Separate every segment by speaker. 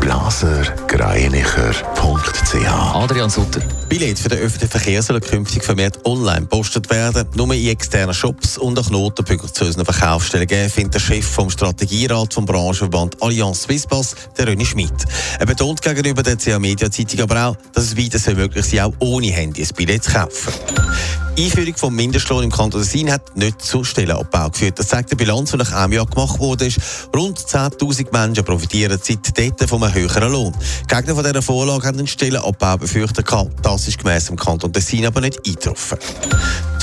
Speaker 1: blasergreinicher.ch
Speaker 2: Adrian Sutter.
Speaker 3: Billette für den öffentlichen Verkehr sollen künftig vermehrt online gepostet werden. Nur in externen Shops und an Knotenpunkten zu unseren Verkaufsstellen geben, findet der Chef vom Strategierat vom Branchenverband Allianz Swisspass, der René Schmidt. Er betont gegenüber der CA Media Zeitung aber auch, dass es weiter möglich sein auch ohne Handy ein Billett zu kaufen. Die Einführung vom Mindestlohn im Kanton Tessin hat nicht zu Stellenabbau geführt. Das zeigt die Bilanz, die nach einem Jahr gemacht wurde. Rund 10.000 Menschen profitieren seitdem von einem höheren Lohn. Die Gegner von dieser Vorlage haben einen Stellenabbau befürchtet. Das ist gemäss dem Kanton Tessin aber nicht eingetroffen.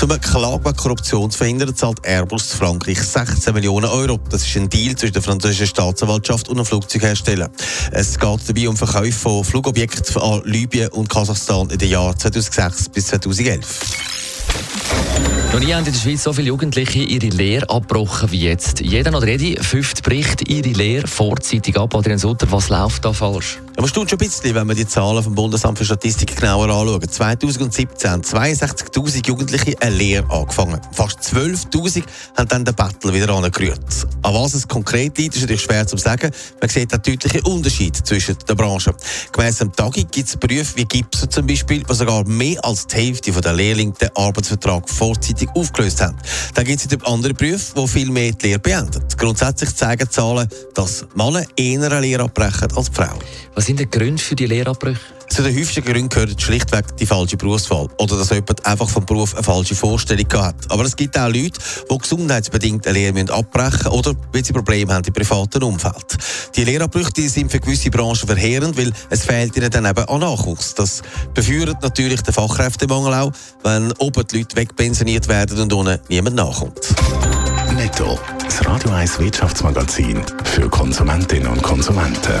Speaker 3: Um eine Klage wegen Korruption zu verhindern, zahlt Airbus Frankreich 16 Millionen Euro. Das ist ein Deal zwischen der französischen Staatsanwaltschaft und einem Flugzeughersteller. Es geht dabei um Verkäufe von Flugobjekten an Libyen und Kasachstan in den Jahren 2006 bis 2011.
Speaker 2: Noch nie haben in der Schweiz so viele Jugendliche ihre Lehre abgebrochen wie jetzt. Jeder oder jede fünft bricht ihre Lehre vorzeitig ab. Adrian Sutter, was läuft da falsch?
Speaker 3: Ja, man staunt schon ein bisschen, wenn man die Zahlen vom Bundesamt für Statistik genauer anschaut. 2017 haben 62'000 Jugendliche eine Lehre angefangen. Fast 12'000 haben dann den Battle wieder angerührt. An was es konkret liegt, ist natürlich schwer zu sagen. Man sieht einen deutlichen Unterschied zwischen den Branchen. Gemäss dem Tagi gibt es Berufe wie Gipser zum Beispiel, wo sogar mehr als die Hälfte der Lehrlinge den Arbeitsvertrag vorzeitig aufgelöst haben. Dann gibt es wieder andere Berufe, wo viel mehr die Lehre beenden. Grundsätzlich zeigen Zahlen, dass Männer eher eine Lehre abbrechen als Frauen.
Speaker 2: Was sind die Gründe für die Lehrabbrüche?
Speaker 3: Zu den häufigsten Gründen gehört schlichtweg die falsche Berufswahl oder dass jemand einfach vom Beruf eine falsche Vorstellung hat. Aber es gibt auch Leute, die gesundheitsbedingt eine Lehre abbrechen müssen oder weil sie Probleme haben im privaten Umfeld. Die Lehrabbrüche die sind für gewisse Branchen verheerend, weil es fehlt ihnen dann eben an Nachwuchs. Das befeuert natürlich den Fachkräftemangel auch, wenn oben die Leute wegpensioniert werden und unten niemand nachkommt.
Speaker 1: Netto. Das Radio 1 Wirtschaftsmagazin für Konsumentinnen und Konsumenten.